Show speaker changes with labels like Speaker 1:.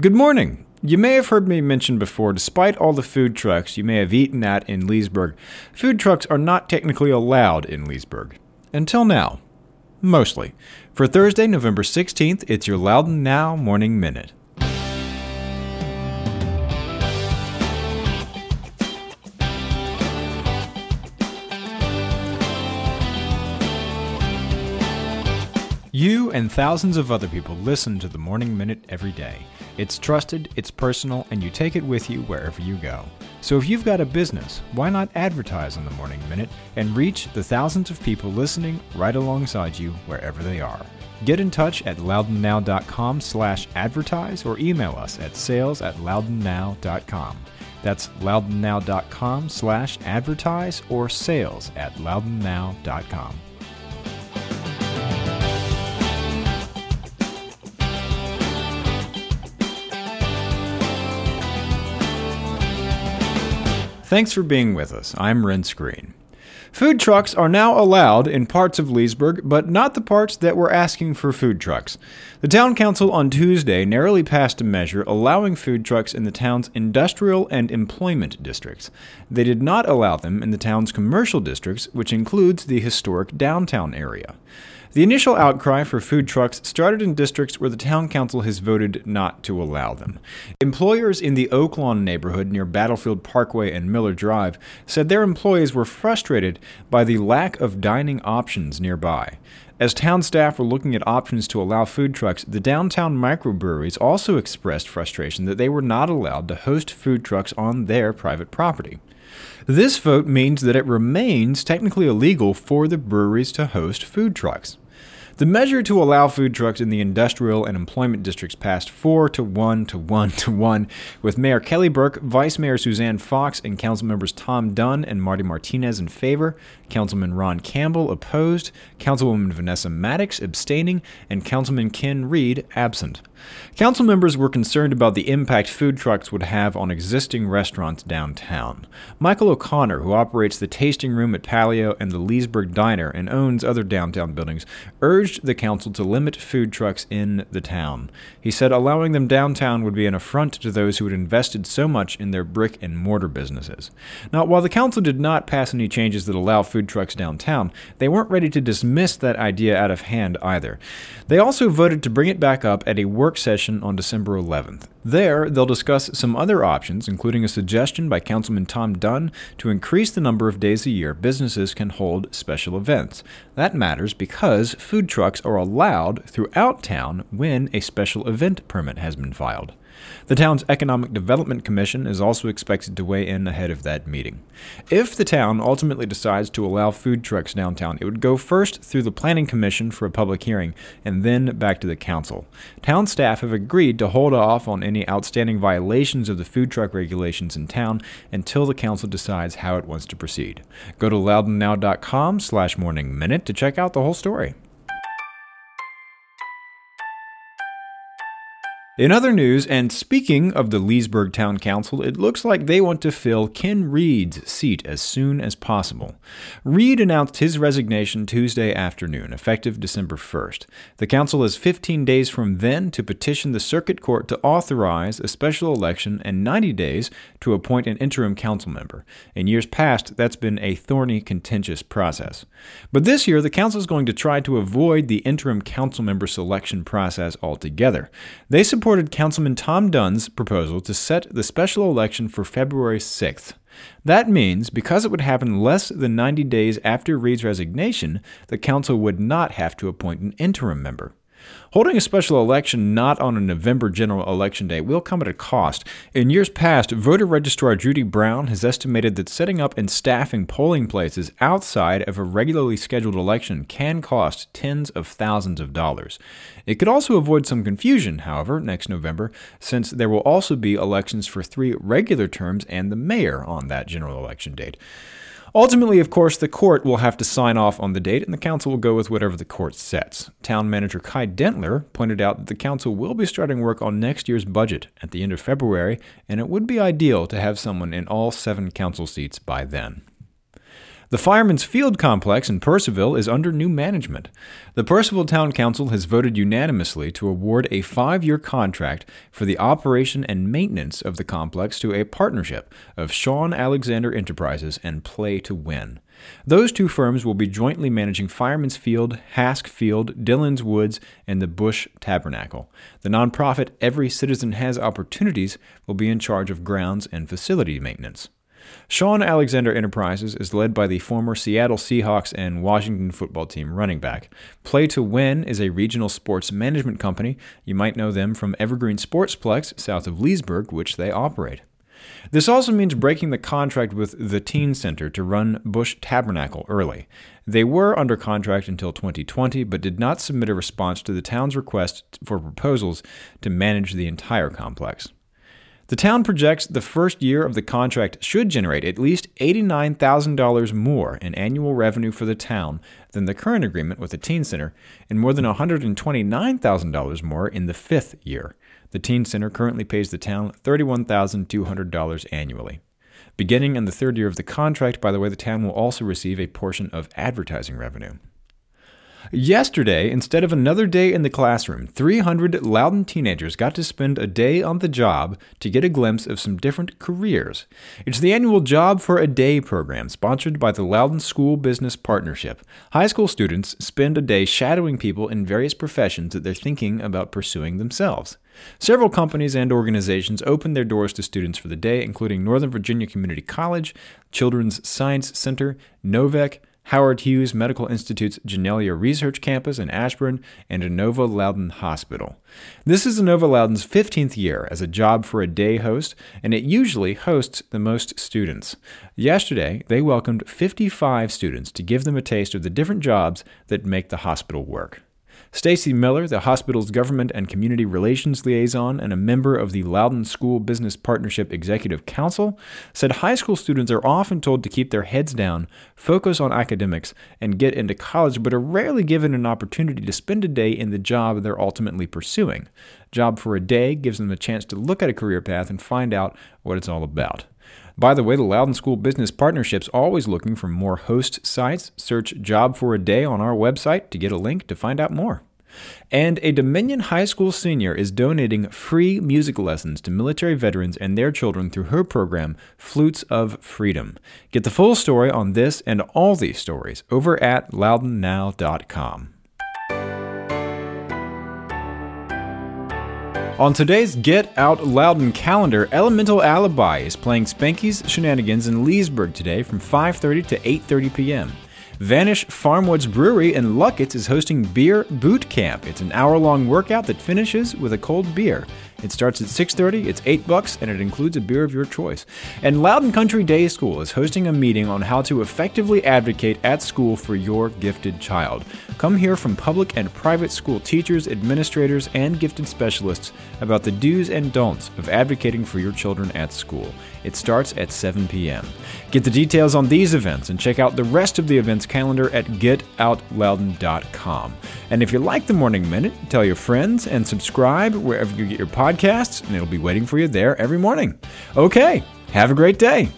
Speaker 1: Good morning. You may have heard me mention before, despite all the food trucks you may have eaten at in Leesburg, food trucks are not technically allowed in Leesburg. Until now. Mostly. For Thursday, November 16th, it's your Loudoun Now Morning Minute. You and thousands of other people listen to the Morning Minute every day. It's trusted, it's personal, and you take it with you wherever you go. So if you've got a business, why not advertise on the Morning Minute and reach the thousands of people listening right alongside you wherever they are? Get in touch at loudounnow.com slash advertise or email us at sales at loudounnow.com. That's loudounnow.com slash advertise or sales at loudounnow.com. Thanks for being with us. I'm Renss Greene. Food trucks are now allowed in parts of Leesburg, but not the parts that were asking for food trucks. The town council on Tuesday narrowly passed a measure allowing food trucks in the town's industrial and employment districts. They did not allow them in the town's commercial districts, which includes the historic downtown area. The initial outcry for food trucks started in districts where the town council has voted not to allow them. Employers in the Oaklawn neighborhood near Battlefield Parkway and Miller Drive said their employees were frustrated by the lack of dining options nearby. As town staff were looking at options to allow food trucks, the downtown microbreweries also expressed frustration that they were not allowed to host food trucks on their private property. This vote means that it remains technically illegal for the breweries to host food trucks. The measure to allow food trucks in the industrial and employment districts passed 4 to 1 to 1 to 1, with Mayor Kelly Burke, Vice Mayor Suzanne Fox, and Council members Tom Dunn and Marty Martinez in favor, Councilman Ron Campbell opposed, Councilwoman Vanessa Maddox abstaining, and Councilman Ken Reed absent. Council members were concerned about the impact food trucks would have on existing restaurants downtown. Michael O'Connor, who operates the Tasting Room at Palio and the Leesburg Diner and owns other downtown buildings, urged the council to limit food trucks in the town. He said allowing them downtown would be an affront to those who had invested so much in their brick and mortar businesses. Now, while the council did not pass any changes that allow food trucks downtown, they weren't ready to dismiss that idea out of hand either. They also voted to bring it back up at a work work session on December 11th. There, they'll discuss some other options, including a suggestion by Councilman Tom Dunn to increase the number of days a year businesses can hold special events. That matters because food trucks are allowed throughout town when a special event permit has been filed. The town's Economic Development Commission is also expected to weigh in ahead of that meeting. If the town ultimately decides to allow food trucks downtown, it would go first through the Planning Commission for a public hearing and then back to the council. Town staff have agreed to hold off on any outstanding violations of the food truck regulations in town until the council decides how it wants to proceed. Go to loudounnow.com slash morning minute to check out the whole story. In other news, and speaking of the Leesburg Town Council, it looks like they want to fill Ken Reed's seat as soon as possible. Reed announced his resignation Tuesday afternoon, effective December 1st. The council has 15 days from then to petition the circuit court to authorize a special election and 90 days to appoint an interim council member. In years past, that's been a thorny, contentious process. But this year, the council is going to try to avoid the interim council member selection process altogether. They support supported Councilman Tom Dunn's proposal to set the special election for February 6th. That means, because it would happen less than 90 days after Reed's resignation, the council would not have to appoint an interim member. Holding a special election not on a November general election day will come at a cost. In years past, voter registrar Judy Brown has estimated that setting up and staffing polling places outside of a regularly scheduled election can cost tens of thousands of dollars. It could also avoid some confusion, however, next November, since there will also be elections for three regular terms and the mayor on that general election date. Ultimately, of course, the court will have to sign off on the date, and the council will go with whatever the court sets. Town manager Kaj Dentler pointed out that the council will be starting work on next year's budget at the end of February, and it would be ideal to have someone in all seven council seats by then. The Fireman's Field complex in Purcellville is under new management. The Purcellville Town Council has voted unanimously to award a five year contract for the operation and maintenance of the complex to a partnership of Shaun Alexander Enterprises and Play to Win. Those two firms will be jointly managing Fireman's Field, Hask Field, Dillon's Woods, and the Bush Tabernacle. The nonprofit Every Citizen Has Opportunities will be in charge of grounds and facility maintenance. Shaun Alexander Enterprises is led by the former Seattle Seahawks and Washington football team running back. Play to Win is a regional sports management company. You might know them from Evergreen Sportsplex south of Leesburg, which they operate. This also means breaking the contract with the Teen Center to run Bush Tabernacle early. They were under contract until 2020, but did not submit a response to the town's request for proposals to manage the entire complex. The town projects the first year of the contract should generate at least $89,000 more in annual revenue for the town than the current agreement with the Teen Center, and more than $129,000 more in the fifth year. The Teen Center currently pays the town $31,200 annually. Beginning in the third year of the contract, by the way, the town will also receive a portion of advertising revenue. Yesterday, instead of another day in the classroom, 300 Loudoun teenagers got to spend a day on the job to get a glimpse of some different careers. It's the annual Job for a Day program sponsored by the Loudoun School Business Partnership. High school students spend a day shadowing people in various professions that they're thinking about pursuing themselves. Several companies and organizations opened their doors to students for the day, including Northern Virginia Community College, Children's Science Center, Novec, Howard Hughes Medical Institute's Janelia Research Campus in Ashburn, and Inova Loudoun Hospital. This is Inova Loudoun's 15th year as a job for a day host, and it usually hosts the most students. Yesterday, they welcomed 55 students to give them a taste of the different jobs that make the hospital work. Stacy Miller, the hospital's government and community relations liaison and a member of the Loudoun School Business Partnership Executive Council, said high school students are often told to keep their heads down, focus on academics, and get into college, but are rarely given an opportunity to spend a day in the job they're ultimately pursuing. Job for a Day gives them a chance to look at a career path and find out what it's all about. By the way, the Loudoun School Business Partnership's always looking for more host sites. Search Job for a Day on our website to get a link to find out more. And a Dominion High School senior is donating free music lessons to military veterans and their children through her program, Flutes of Freedom. Get the full story on this and all these stories over at loudounnow.com. On today's Get Out Loudoun calendar, Elemental Alibi is playing Spanky's Shenanigans in Leesburg today from 5:30 to 8:30 p.m. Vanish Farmwoods Brewery in Luckett is hosting Beer Boot Camp. It's an hour-long workout that finishes with a cold beer. It starts at 6:30, it's 8 bucks and it includes a beer of your choice. And Loudoun Country Day School is hosting a meeting on how to effectively advocate at school for your gifted child. Come hear from public and private school teachers, administrators, and gifted specialists about the do's and don'ts of advocating for your children at school. It starts at 7 p.m. Get the details on these events and check out the rest of the events calendar at getoutloudoun.com. And if you like the Morning Minute, tell your friends and subscribe wherever you get your podcasts, and it'll be waiting for you there every morning. Okay, have a great day.